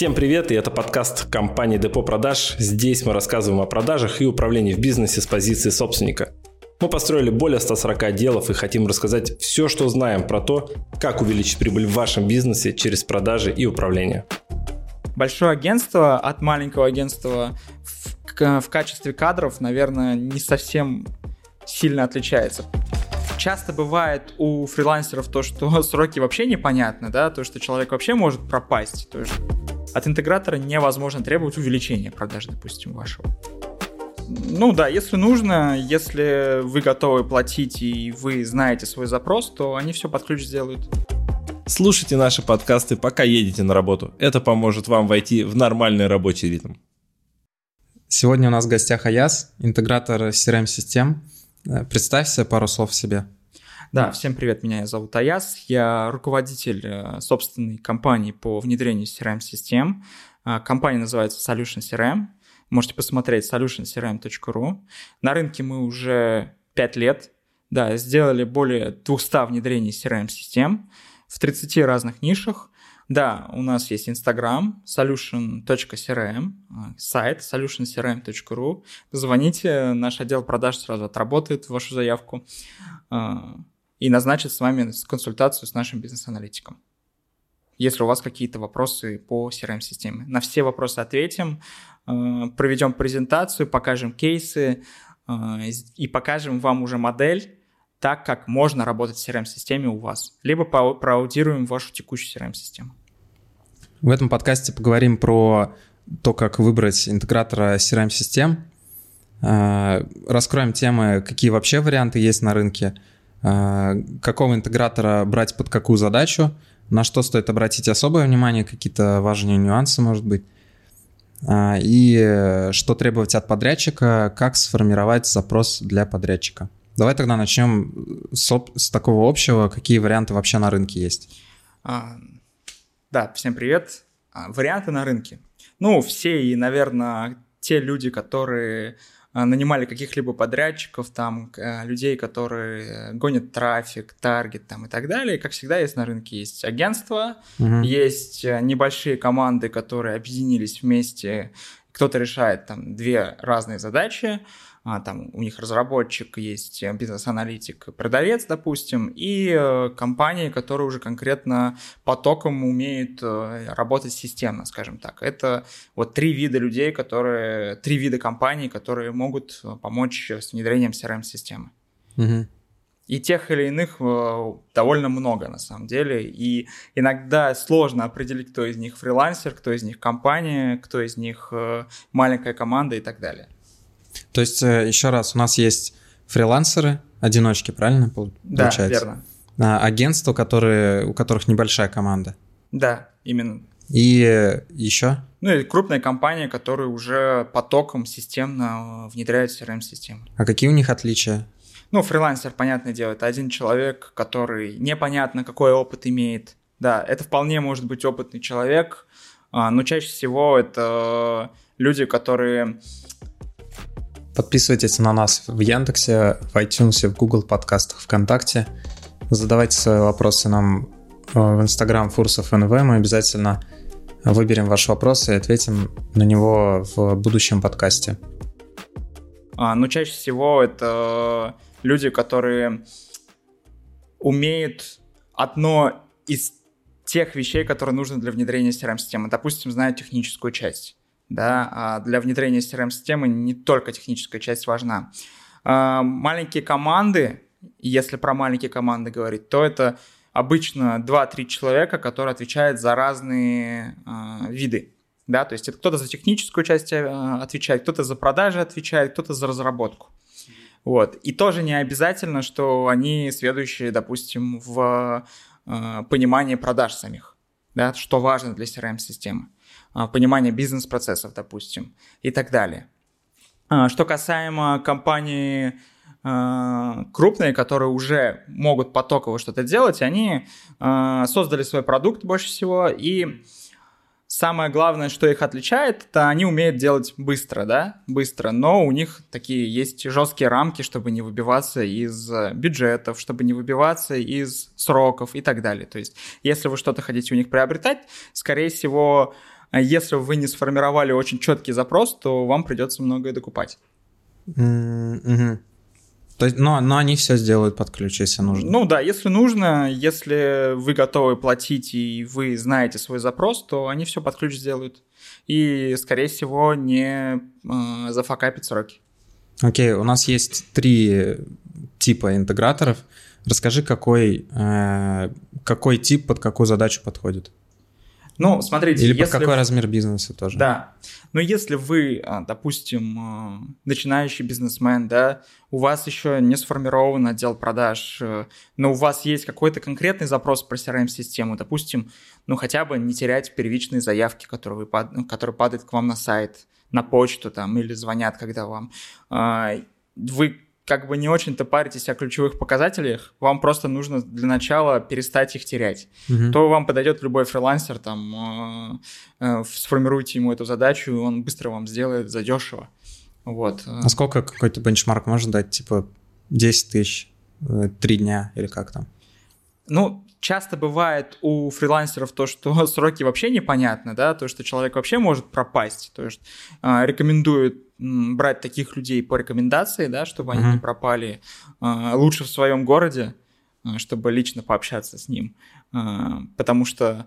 Всем привет, и это подкаст компании Депо Продаж. Здесь мы рассказываем о продажах и управлении в бизнесе с позиции собственника. Мы построили более 140 отделов и хотим рассказать все, что знаем про то, как увеличить прибыль в вашем бизнесе через продажи и управление. Большое агентство от маленького агентства в, в качестве кадров, наверное, не совсем сильно отличается часто бывает у фрилансеров то, что сроки вообще непонятны, да, то, что человек вообще может пропасть. То есть от интегратора невозможно требовать увеличения продаж, допустим, вашего. Ну да, если нужно, если вы готовы платить и вы знаете свой запрос, то они все под ключ сделают. Слушайте наши подкасты, пока едете на работу. Это поможет вам войти в нормальный рабочий ритм. Сегодня у нас в гостях Аяс, интегратор CRM-систем. Представься пару слов себе. Да, всем привет, меня зовут Аяс, я руководитель э, собственной компании по внедрению CRM-систем. Э, компания называется Solution CRM. Можете посмотреть solutioncrm.ru. На рынке мы уже 5 лет. Да, сделали более 200 внедрений CRM-систем в 30 разных нишах. Да, у нас есть Instagram, solution.crm, э, сайт solutioncrm.ru. Звоните, наш отдел продаж сразу отработает вашу заявку и назначит с вами консультацию с нашим бизнес-аналитиком. Если у вас какие-то вопросы по CRM-системе. На все вопросы ответим, э, проведем презентацию, покажем кейсы э, и покажем вам уже модель, так как можно работать в CRM-системе у вас. Либо проаудируем вашу текущую CRM-систему. В этом подкасте поговорим про то, как выбрать интегратора CRM-систем. Э, раскроем темы, какие вообще варианты есть на рынке – какого интегратора брать под какую задачу, на что стоит обратить особое внимание, какие-то важные нюансы, может быть, а, и что требовать от подрядчика, как сформировать запрос для подрядчика. Давай тогда начнем с, с такого общего, какие варианты вообще на рынке есть. А, да, всем привет. А, варианты на рынке. Ну, все и, наверное, те люди, которые нанимали каких-либо подрядчиков, там, э, людей, которые гонят трафик, таргет там и так далее. Как всегда, есть на рынке есть агентства, угу. есть э, небольшие команды, которые объединились вместе, кто-то решает там две разные задачи, а, там у них разработчик, есть э, бизнес-аналитик, продавец, допустим, и э, компании, которые уже конкретно потоком умеют э, работать системно, скажем так. Это вот три вида людей, которые, три вида компаний, которые могут помочь с внедрением CRM-системы. Угу. И тех или иных довольно много на самом деле. И иногда сложно определить, кто из них фрилансер, кто из них компания, кто из них маленькая команда и так далее. То есть, э, еще раз, у нас есть фрилансеры, одиночки, правильно получается? Да, верно. А, агентства, которые, у которых небольшая команда. Да, именно. И еще? Ну и крупная компания, которая уже потоком системно внедряет CRM-систему. А какие у них отличия? Ну, фрилансер, понятное дело, это один человек, который непонятно какой опыт имеет. Да, это вполне может быть опытный человек, а, но чаще всего это люди, которые Подписывайтесь на нас в Яндексе, в iTunes, в Google подкастах, ВКонтакте. Задавайте свои вопросы нам э, в Instagram Фурсов НВ. Мы обязательно выберем ваш вопрос и ответим на него в будущем подкасте. А, ну, чаще всего это люди, которые умеют одно из тех вещей, которые нужны для внедрения CRM-системы. Допустим, знают техническую часть да, а для внедрения CRM-системы не только техническая часть важна. А, маленькие команды, если про маленькие команды говорить, то это обычно 2-3 человека, которые отвечают за разные э, виды. Да, то есть это кто-то за техническую часть э, отвечает, кто-то за продажи отвечает, кто-то за разработку. Вот. И тоже не обязательно, что они следующие, допустим, в э, понимании продаж самих, да, что важно для CRM-системы. А, понимание бизнес-процессов, допустим, и так далее. А, что касаемо компании а, крупные, которые уже могут потоково что-то делать, они создали свой продукт больше всего, и самое главное, что их отличает, это они умеют делать быстро, да, быстро, но у них такие есть жесткие рамки, чтобы не выбиваться из бюджетов, чтобы не выбиваться из сроков и так далее. То есть, если вы что-то хотите у них приобретать, скорее всего, если вы не сформировали очень четкий запрос, то вам придется многое докупать. Mm-hmm. То есть, но, но они все сделают под ключ, если нужно. Ну да, если нужно, если вы готовы платить и вы знаете свой запрос, то они все под ключ сделают. И, скорее всего, не э, зафакапит сроки. Окей, у нас есть три типа интеграторов. Расскажи, какой, э, какой тип под какую задачу подходит. Ну, смотрите, Или под какой размер бизнеса тоже. Да. Но если вы, а, допустим, а, начинающий бизнесмен, да, у вас еще не сформирован отдел продаж, э, но у вас есть какой-то конкретный запрос про CRM-систему, допустим, ну, хотя бы не терять первичные заявки, которые, вы, которые падают к вам на сайт, на почту там, или звонят, когда вам... А, вы как бы не очень-то паритесь о ключевых показателях, вам просто нужно для начала перестать их терять. Угу. То вам подойдет любой фрилансер, там, э, э, сформируйте ему эту задачу, и он быстро вам сделает задешево. Вот. А сколько какой-то бенчмарк можно дать? Типа 10 тысяч, 3 э, дня или как там? Ну, часто бывает у фрилансеров то, что сроки вообще непонятны, да, то, что человек вообще может пропасть, то есть э, рекомендуют брать таких людей по рекомендации, да, чтобы они uh-huh. не пропали э, лучше в своем городе, э, чтобы лично пообщаться с ним, э, потому что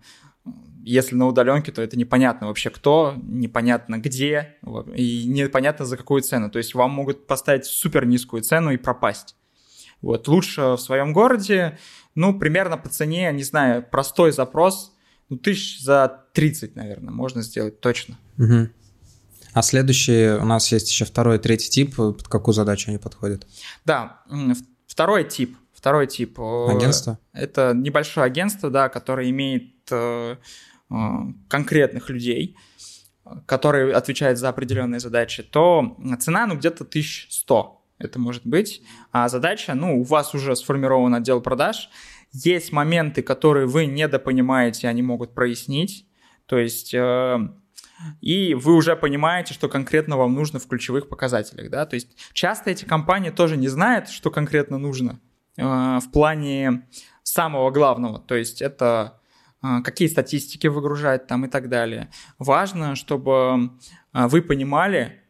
если на удаленке, то это непонятно вообще кто, непонятно где, и непонятно за какую цену. То есть вам могут поставить супер низкую цену и пропасть. Вот лучше в своем городе, ну, примерно по цене, не знаю, простой запрос, ну, тысяч за 30, наверное, можно сделать точно. Угу. А следующий, у нас есть еще второй, третий тип, под какую задачу они подходят? Да, второй тип, второй тип. Э, агентство? Это небольшое агентство, да, которое имеет э, э, конкретных людей, которые отвечают за определенные задачи, то цена, ну, где-то 1100 это может быть. А задача, ну, у вас уже сформирован отдел продаж, есть моменты, которые вы недопонимаете, они могут прояснить, то есть... Э, и вы уже понимаете, что конкретно вам нужно в ключевых показателях, да, то есть часто эти компании тоже не знают, что конкретно нужно э, в плане самого главного, то есть это э, какие статистики выгружать там и так далее. Важно, чтобы э, вы понимали,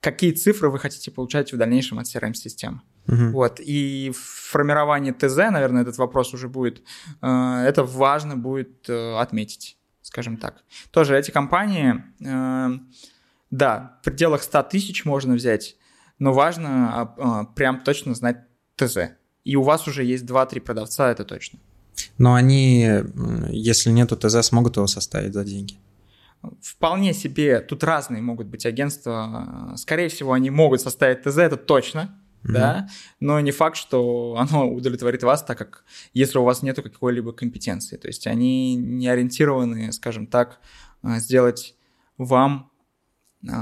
какие цифры вы хотите получать в дальнейшем от CRM-системы. Uh-huh. Вот. И в формировании ТЗ, наверное, этот вопрос уже будет, это важно будет э, отметить, скажем так. Тоже эти компании, э, да, в пределах 100 тысяч можно взять, но важно а, прям точно знать ТЗ. И у вас уже есть 2-3 продавца, это точно. Но они, если нету ТЗ, смогут его составить за деньги? вполне себе, тут разные могут быть агентства, скорее всего, они могут составить ТЗ, это точно, mm-hmm. да, но не факт, что оно удовлетворит вас, так как если у вас нет какой-либо компетенции, то есть они не ориентированы, скажем так, э, сделать вам э,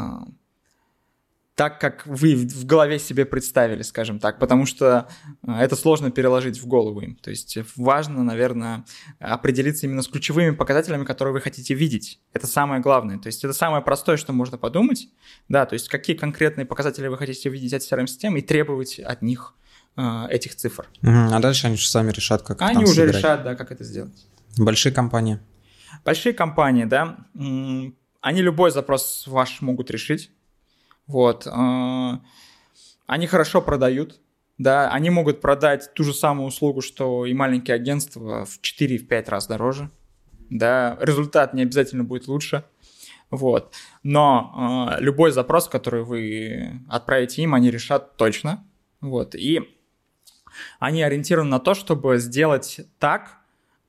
так, как вы в голове себе представили, скажем так, потому что э, это сложно переложить в голову им. То есть важно, наверное, определиться именно с ключевыми показателями, которые вы хотите видеть. Это самое главное. То есть это самое простое, что можно подумать. Да, то есть какие конкретные показатели вы хотите видеть от CRM-системы и требовать от них э, этих цифр. А дальше они же сами решат, как Они уже собирать. решат, да, как это сделать. Большие компании. Большие компании, да, они любой запрос ваш могут решить вот. А, они хорошо продают, да, они могут продать ту же самую услугу, что и маленькие агентства в 4-5 раз дороже, да, результат не обязательно будет лучше, вот. Но э, любой запрос, который вы отправите им, они решат точно, вот. И они ориентированы на то, чтобы сделать так,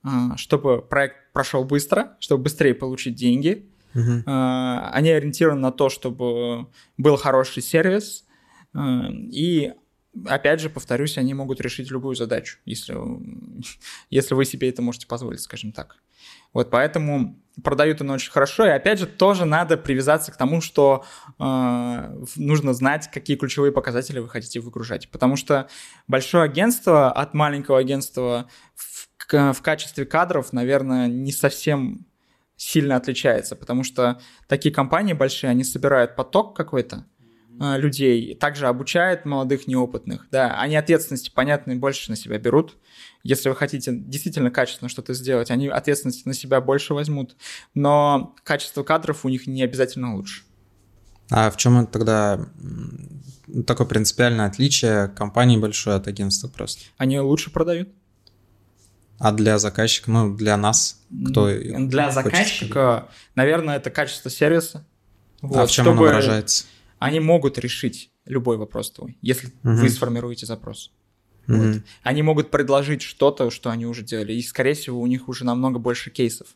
э, чтобы проект прошел быстро, чтобы быстрее получить деньги, Uh-huh. Они ориентированы на то, чтобы был хороший сервис. А, и опять же, повторюсь, они могут решить любую задачу, если, если вы себе это можете позволить, скажем так. Вот поэтому продают он очень хорошо. И опять же, тоже надо привязаться к тому, что э, нужно знать, какие ключевые показатели вы хотите выгружать. Потому что большое агентство от маленького агентства в, в качестве кадров, наверное, не совсем сильно отличается, потому что такие компании большие, они собирают поток какой-то, э, людей, также обучает молодых неопытных, да, они ответственности, понятно, больше на себя берут, если вы хотите действительно качественно что-то сделать, они ответственности на себя больше возьмут, но качество кадров у них не обязательно лучше. А в чем тогда такое принципиальное отличие компании большой от агентства просто? Они лучше продают. А для заказчика, ну, для нас, кто Для заказчика, наверное, это качество сервиса. Вот, а в чем оно выражается? Они могут решить любой вопрос твой, если угу. вы сформируете запрос. Угу. Вот. Они могут предложить что-то, что они уже делали, и, скорее всего, у них уже намного больше кейсов.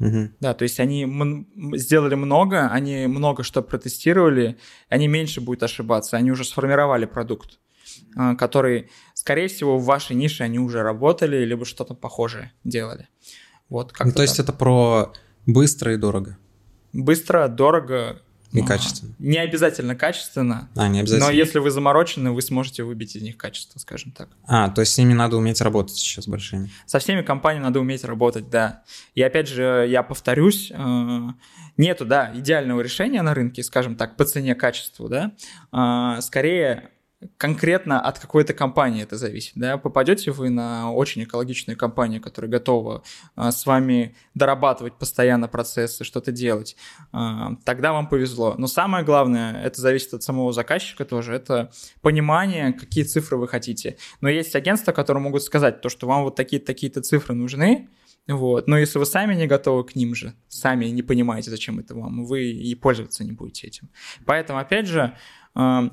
Угу. Да, то есть они сделали много, они много что протестировали, они меньше будут ошибаться, они уже сформировали продукт, а, который, скорее всего, в вашей нише они уже работали, либо что-то похожее делали. Вот, ну, то есть это про быстро и дорого? Быстро, дорого, и качественно. Не обязательно качественно. А, не обязательно. Но если вы заморочены, вы сможете выбить из них качество, скажем так. А, то есть с ними надо уметь работать сейчас большими. Со всеми компаниями надо уметь работать, да. И опять же, я повторюсь, э, нету, да, идеального решения на рынке, скажем так, по цене качеству, да. А, скорее конкретно от какой-то компании это зависит. Да? Попадете вы на очень экологичную компанию, которая готова а, с вами дорабатывать постоянно процессы, что-то делать, а, тогда вам повезло. Но самое главное, это зависит от самого заказчика тоже, это понимание, какие цифры вы хотите. Но есть агентства, которые могут сказать то, что вам вот такие-то такие-то цифры нужны, вот. Но если вы сами не готовы к ним же, сами не понимаете, зачем это вам, вы и пользоваться не будете этим. Поэтому, опять же, а,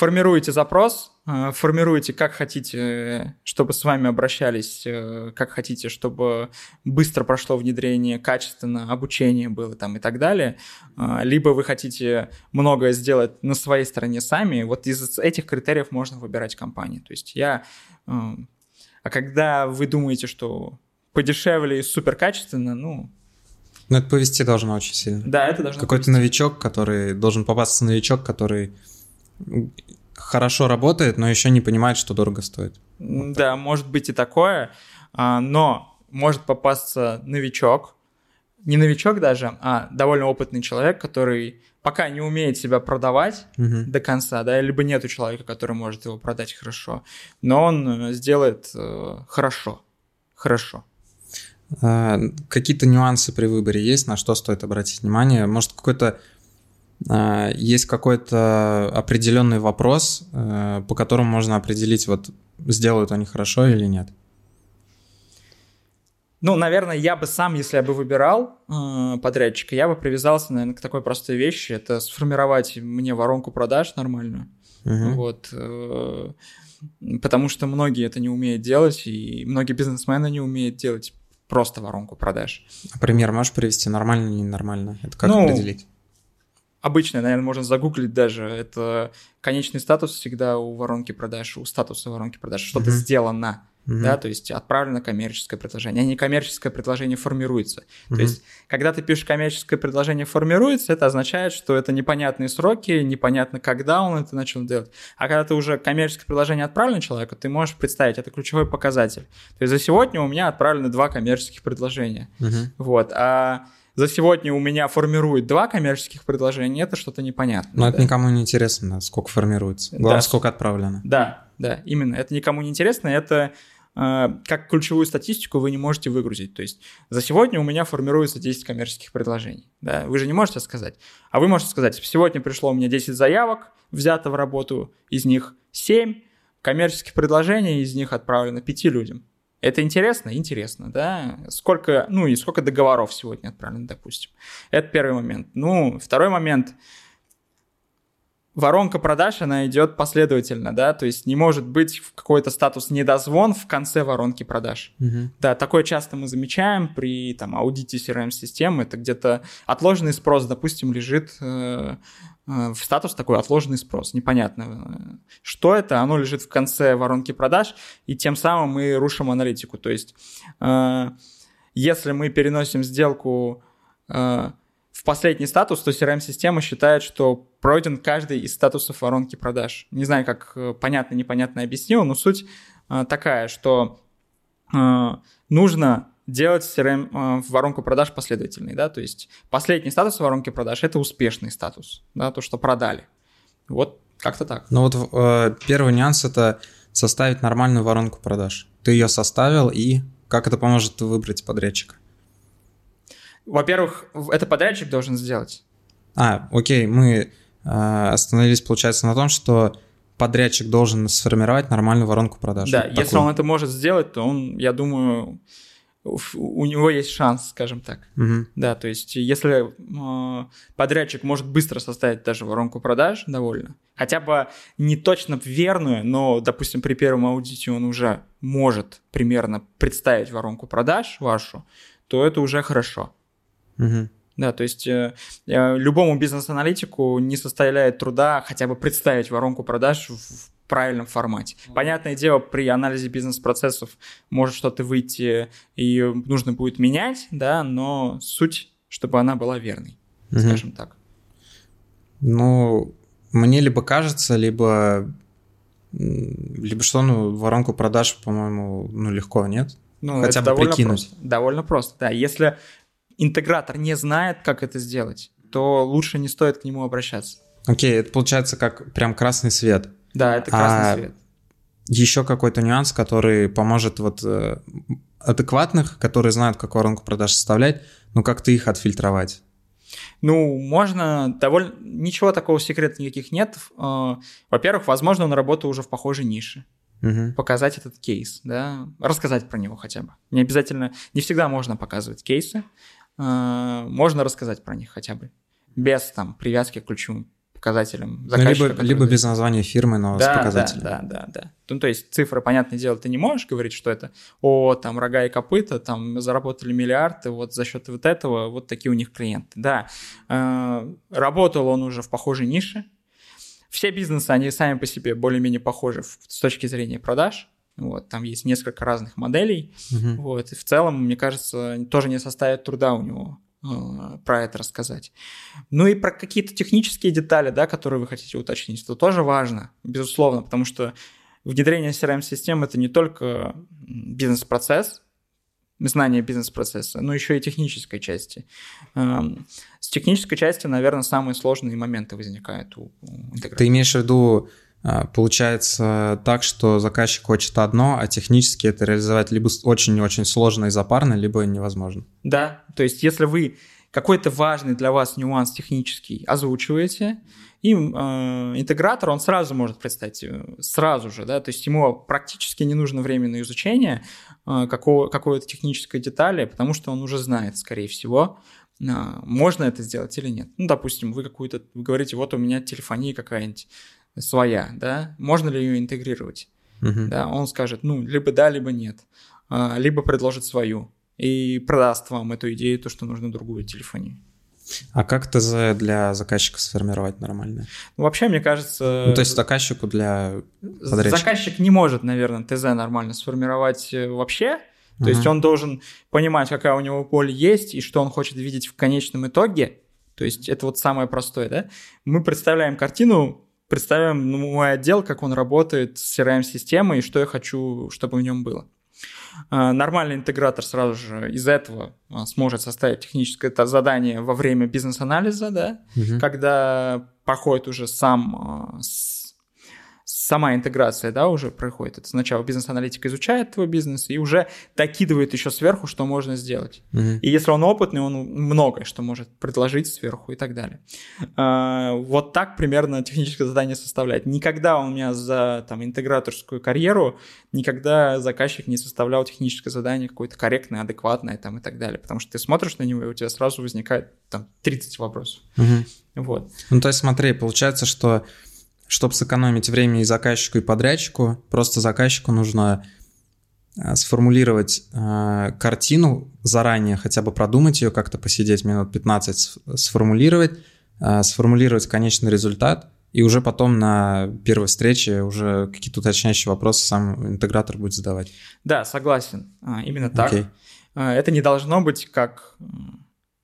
формируете запрос, э, формируете, как хотите, чтобы с вами обращались, э, как хотите, чтобы быстро прошло внедрение, качественно обучение было там и так далее. Э, либо вы хотите многое сделать на своей стороне сами. Вот из этих критериев можно выбирать компанию. То есть я... А когда вы думаете, что подешевле и супер качественно, ну, ну, это повести должно очень сильно. Да, это должно Какой-то новичок, который... Должен попасться новичок, который хорошо работает, но еще не понимает, что дорого стоит. Да, может быть и такое, а, но может попасться новичок, не новичок даже, а довольно опытный человек, который пока не умеет себя продавать угу. до конца, да, либо нету человека, который может его продать хорошо, но он э, сделает э, хорошо, хорошо. А, какие-то нюансы при выборе есть, на что стоит обратить внимание? Может, какой-то есть какой-то определенный вопрос, э, по которому можно определить, вот сделают они хорошо или нет? Ну, наверное, я бы сам, если я бы выбирал э, подрядчика, я бы привязался, наверное, к такой простой вещи. Это сформировать мне воронку продаж нормальную. Угу. Вот. Э, потому что многие это не умеют делать, и многие бизнесмены не умеют делать просто воронку продаж. А пример можешь привести? Нормально или ненормально? Это как ну, определить? Обычное, наверное, можно загуглить даже. Это конечный статус всегда у воронки продаж, у статуса воронки продаж. Что-то mm-hmm. сделано. Mm-hmm. Да, то есть отправлено коммерческое предложение, а не коммерческое предложение формируется. Mm-hmm. То есть, когда ты пишешь коммерческое предложение формируется, это означает, что это непонятные сроки, непонятно, когда он это начал делать. А когда ты уже коммерческое предложение отправлено человеку, ты можешь представить, это ключевой показатель. То есть за сегодня у меня отправлены два коммерческих предложения. Mm-hmm. Вот. А за сегодня у меня формирует два коммерческих предложения, это что-то непонятное. Но да. это никому не интересно, сколько формируется. Главное, да. сколько отправлено. Да, да, именно. Это никому не интересно, это э, как ключевую статистику вы не можете выгрузить. То есть за сегодня у меня формируется 10 коммерческих предложений. Да? Вы же не можете сказать. А вы можете сказать, сегодня пришло у меня 10 заявок, взято в работу, из них 7 коммерческих предложений, из них отправлено 5 людям. Это интересно? Интересно, да. Сколько, ну и сколько договоров сегодня отправлено, допустим. Это первый момент. Ну, второй момент. Воронка продаж, она идет последовательно, да, то есть не может быть какой-то статус недозвон в конце воронки продаж. Угу. Да, такое часто мы замечаем при там, аудите CRM-системы, это где-то отложенный спрос, допустим, лежит э, Э, в статус такой отложенный спрос. Непонятно, что это. Оно лежит в конце воронки продаж, и тем самым мы рушим аналитику. То есть, э, если мы переносим сделку э, в последний статус, то CRM-система считает, что пройден каждый из статусов воронки продаж. Не знаю, как понятно, непонятно объяснил, но суть такая, что нужно делать CRM э, в воронку продаж последовательный, да, то есть последний статус в воронке продаж – это успешный статус, да, то, что продали. Вот как-то так. Ну вот э, первый нюанс это составить нормальную воронку продаж. Ты ее составил, и как это поможет выбрать подрядчика? Во-первых, это подрядчик должен сделать. А, окей, мы э, остановились, получается, на том, что подрядчик должен сформировать нормальную воронку продаж. Да, Вот если он это может сделать, то он, я думаю, у него есть шанс, скажем так. Мгм. Да, то есть если э, подрядчик может быстро составить даже воронку продаж довольно, хотя бы не точно верную, но, допустим, при первом аудите он уже может примерно представить воронку продаж вашу, то это уже хорошо. Да, то есть э, э, любому бизнес-аналитику не составляет труда хотя бы представить воронку продаж в, правильном формате. Понятное дело, при анализе бизнес-процессов может что-то выйти и нужно будет менять, да, но суть, чтобы она была верной, Мгм. скажем так. Ну, мне либо кажется, либо либо что, ну, воронку продаж, по-моему, ну, легко, нет? Ну, Хотя это бы довольно прикинуть. просто. Довольно просто, да. Если интегратор не знает, как это сделать, то лучше не стоит к нему обращаться. Окей, это получается как прям красный свет. Да, это красный А, свет. Еще какой-то нюанс, который поможет вот э, адекватных, которые знают, как воронку продаж составлять, ну, как-то их отфильтровать. Ну, можно довольно... Ничего такого секрета никаких нет. Э, Во-первых, возможно, он работал уже в похожей нише. Мгм. Показать этот кейс, да, рассказать про него хотя бы. Не обязательно, не всегда можно показывать кейсы. Э, Можно рассказать про них хотя бы. Без там привязки к ключевым показателям Ну, либо, либо без названия фирмы, но с да, показателем. Да, да, да, да. Ну, то есть цифры, понятное дело, ты не можешь говорить, что это, о, там, рога и копыта, там, заработали миллиарды, вот за счет вот этого, вот такие у них клиенты. Да, э, работал он уже в похожей нише. Все бизнесы, они сами по себе более-менее похожи с точки зрения продаж. Вот, там есть несколько разных моделей. Мгм. Вот, и в целом, мне кажется, тоже не составит труда у него э, про это рассказать. Ну и про какие-то технические детали, да, которые вы хотите уточнить, это тоже важно, безусловно, потому что внедрение CRM-систем это не только бизнес-процесс, знание бизнес-процесса, но еще и технической части. Эм, С технической части, наверное, самые сложные моменты возникают у, интегратора. Ты имеешь в виду, получается так, что заказчик хочет одно, а технически это реализовать либо очень-очень сложно и запарно, либо невозможно. Да, то есть если вы какой-то важный для вас нюанс технический озвучиваете, и э, интегратор, он сразу может представить, э, сразу же, да, то есть ему практически не нужно время на изучение э, какого, какой-то технической детали, потому что он уже знает, скорее всего, э, можно это сделать или нет. Ну, допустим, вы какую-то, вы говорите, вот у меня телефония какая-нибудь своя, да, можно ли ее интегрировать? Мгм. да, он скажет, ну, либо да, либо нет, А, либо предложит свою и продаст вам эту идею, то, что нужно другую телефонию. А как ТЗ для заказчика сформировать нормально? Ну, вообще, мне кажется, Ну, то есть заказчику для подрядчика. заказчик не может, наверное, ТЗ нормально сформировать э, вообще. То есть Мгм. он должен понимать, какая у него боль есть и что он хочет видеть в конечном итоге. То есть это вот самое простое, да? Мы представляем картину, представляем ну, мой отдел, как он работает с CRM-системой и что я хочу, чтобы в нем было. А, Нормальный интегратор сразу же из этого а, сможет составить техническое задание во время бизнес-анализа, да, Мгм. когда проходит уже сам а, сама интеграция, да, уже проходит. Это сначала бизнес-аналитик изучает твой бизнес и уже докидывает еще сверху, что можно сделать. Мгм. И если он опытный, он многое что может предложить сверху и так далее. А, Вот так примерно техническое задание составляет. Никогда у меня за там, интеграторскую карьеру, никогда заказчик не составлял техническое задание какое-то корректное, адекватное там, и так далее. Потому что ты смотришь на него, и у тебя сразу возникает там 30 вопросов. Мгм. Вот. Ну, то есть смотри, получается, что чтобы сэкономить время и заказчику, и подрядчику, просто заказчику нужно а, сформулировать а, картину заранее, хотя бы продумать ее, как-то посидеть минут 15, с- сформулировать, а, сформулировать конечный результат, и уже потом на первой встрече уже какие-то уточняющие вопросы сам интегратор будет задавать. Да, согласен. А, Именно так. Окей. А, Это не должно быть как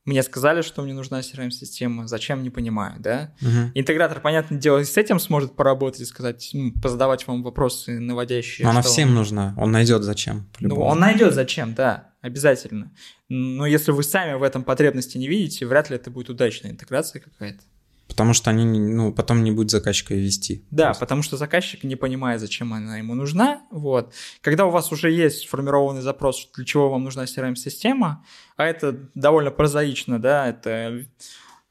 мне сказали, что мне нужна CRM-система, зачем, не понимаю, да? Мгм. Интегратор, понятное дело, с этим сможет поработать и сказать, ну, позадавать вам вопросы наводящие. Но она что всем нужна, он найдет зачем. Ну, он найдет зачем, да, обязательно. Но если вы сами в этом потребности не видите, вряд ли это будет удачная интеграция какая-то. Потому что они, ну, потом не будет заказчика вести. Да, Просто. потому что заказчик не понимает, зачем она ему нужна. Вот. Когда у вас уже есть сформированный запрос, для чего вам нужна CRM-система, а это довольно прозаично, да, это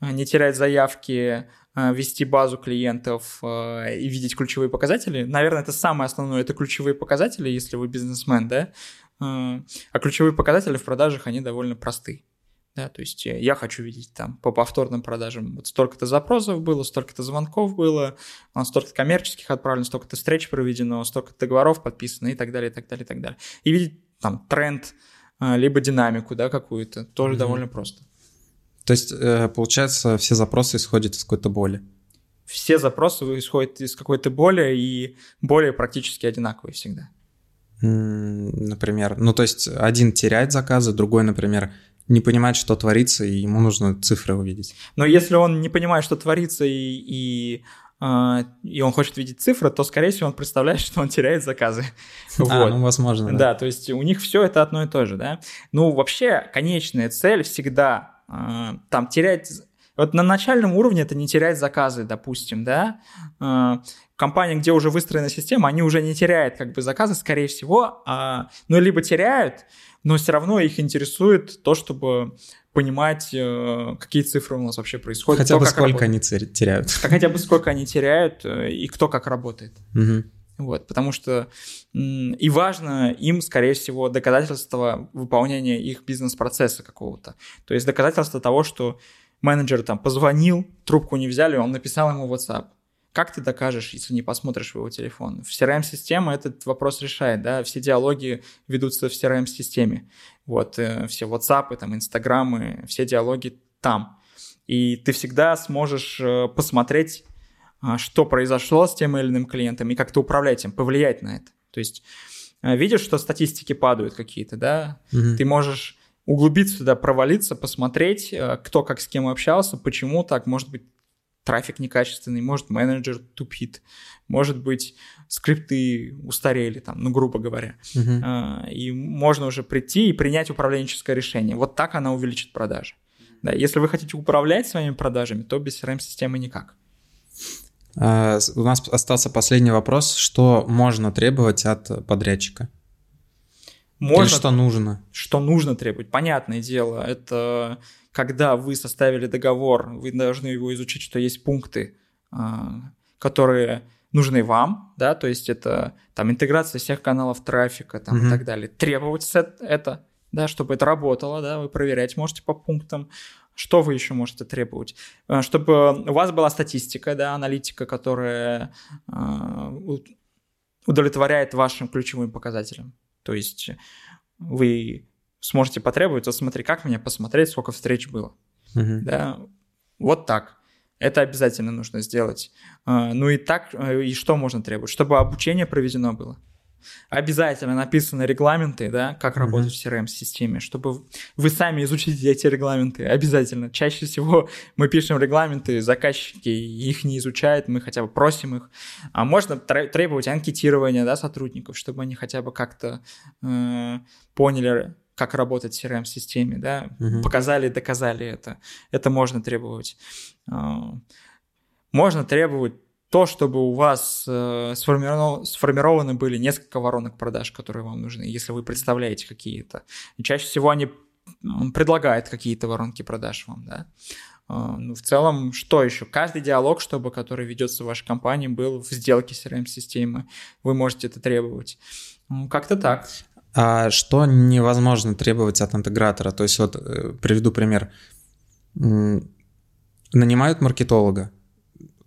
не терять заявки, а, вести базу клиентов а, и видеть ключевые показатели. Наверное, это самое основное, это ключевые показатели, если вы бизнесмен, да. А ключевые показатели в продажах, они довольно просты. Да, то есть э, я хочу видеть там по повторным продажам вот столько-то запросов было, столько-то звонков было, столько-то коммерческих отправлено, столько-то встреч проведено, столько-то договоров подписано и так далее, и так далее, и так далее. И видеть там тренд, либо динамику, да, какую-то, тоже mm-hmm. довольно просто. То есть, э, получается, все запросы исходят из какой-то боли. Все запросы исходят из какой-то боли, и боли практически одинаковые всегда. Например, ну то есть один теряет заказы, другой, например, не понимает, что творится, и ему нужно цифры увидеть. Но если он не понимает, что творится, и, и а, и он хочет видеть цифры, то, скорее всего, он представляет, что он теряет заказы. А, вот. ну, возможно, да. Да, то есть у них все это одно и то же, да. Ну, вообще, конечная цель всегда а, там терять... Вот на начальном уровне это не терять заказы, допустим, да. А, компания, где уже выстроена система, они уже не теряют как бы заказы, скорее всего, а, ну, либо теряют, но все равно их интересует то, чтобы понимать, э, какие цифры у нас вообще происходят. Хотя бы сколько они теряют. Хотя бы сколько они теряют э, и кто как работает. Угу. Вот, потому что и важно им, скорее всего, доказательство выполнения их бизнес-процесса какого-то. То есть доказательство того, что менеджер там позвонил, трубку не взяли, он написал ему WhatsApp. Как ты докажешь, если не посмотришь в его телефон? В CRM-система этот вопрос решает, да, все диалоги ведутся в CRM-системе. Вот, э, все WhatsApp, там, Инстаграмы, все диалоги там. И ты всегда сможешь э, посмотреть а, что произошло с тем или иным клиентом и как-то управлять им, повлиять на это. То есть видишь, что статистики падают какие-то, да, угу. ты можешь углубиться туда, провалиться, посмотреть, а, кто как с кем общался, почему так, может быть, трафик некачественный, может, менеджер тупит, может быть, скрипты устарели, там, ну, грубо говоря. Uh-huh. И можно уже прийти и принять управленческое решение. Вот так она увеличит продажи. Да, если вы хотите управлять своими продажами, то без CRM-системы никак. А, у нас остался последний вопрос. Что можно требовать от подрядчика? Можно, Или что нужно? Что нужно требовать? Понятное дело, это когда вы составили договор, вы должны его изучить, что есть пункты, а, которые нужны вам, да, то есть это там интеграция всех каналов трафика там, угу. и так далее. Требовать это, да, чтобы это работало, да, вы проверять можете по пунктам. Что вы еще можете требовать? Э, чтобы у вас была статистика, да, аналитика, которая э, удовлетворяет вашим ключевым показателям. То есть вы сможете потребовать, вот смотри, как мне посмотреть, сколько встреч было. Угу. Да, вот так. Это обязательно нужно сделать. Э, ну и так, и что можно требовать? Чтобы обучение проведено было обязательно написаны регламенты, да, как работать mm-hmm. в CRM-системе, чтобы вы сами изучите эти регламенты, обязательно. Чаще всего мы пишем регламенты, заказчики их не изучают, мы хотя бы просим их. А можно требовать анкетирования, да, сотрудников, чтобы они хотя бы как-то э, поняли, как работать в CRM-системе, да, угу. показали, доказали это. Это можно требовать. А, можно требовать то, чтобы у вас э, сформировано, сформированы были несколько воронок продаж, которые вам нужны, если вы представляете какие-то. И чаще всего они предлагают какие-то воронки продаж вам, да. Uh, ну, в целом, что еще? Каждый диалог, чтобы, который ведется в вашей компании, был в сделке CRM-системы. Вы можете это требовать. Ну, как-то так. А что невозможно требовать от интегратора? То есть вот э, приведу пример. Нанимают маркетолога,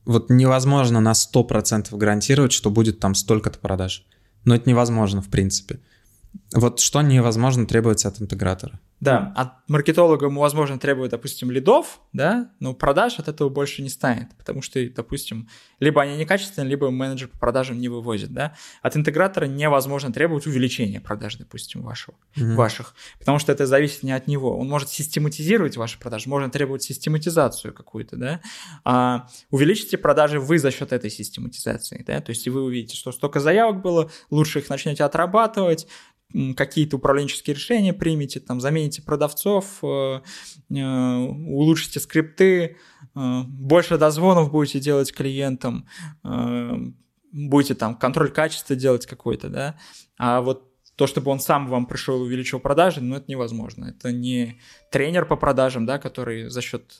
вот невозможно на 100% гарантировать, что будет там столько-то продаж. Но это невозможно, в принципе. Вот что невозможно требовать от интегратора? Да, от маркетолога ему, возможно, требует, допустим, лидов, да, но продаж от этого больше не станет, потому что, допустим, либо они некачественные, либо менеджер по продажам не вывозит, да. От интегратора невозможно требовать увеличения продаж, допустим, вашего, mm-hmm. ваших, потому что это зависит не от него. Он может систематизировать ваши продажи, можно требовать систематизацию какую-то, да. А увеличите продажи вы за счет этой систематизации, да, то есть вы увидите, что столько заявок было, лучше их начнете отрабатывать, какие-то управленческие решения примете, там, замените продавцов, э, э, улучшите скрипты, э, больше дозвонов будете делать клиентам, будете там контроль качества делать какой-то, да, а вот то, чтобы он сам вам пришел и увеличил продажи, ну, это невозможно. Это не тренер по продажам, да, который за счет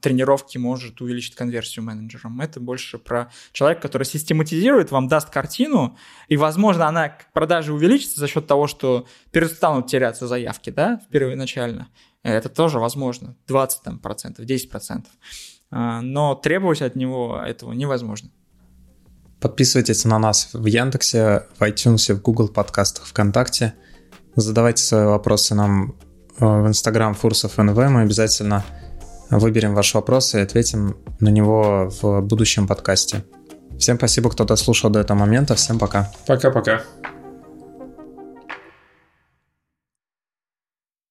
тренировки может увеличить конверсию менеджером. Это больше про человека, который систематизирует, вам даст картину, и, возможно, она к продаже увеличится за счет того, что перестанут теряться заявки, да, первоначально. Это тоже возможно. 20 там, процентов, 10 процентов. А, но требовать от него этого невозможно. Подписывайтесь на нас в Яндексе, в iTunes, в Google подкастах, ВКонтакте. Задавайте свои вопросы нам э, в Instagram Фурсов НВ. Мы обязательно выберем ваш вопрос и ответим на него в будущем подкасте. Всем спасибо, кто дослушал до этого момента. Всем пока. Пока-пока.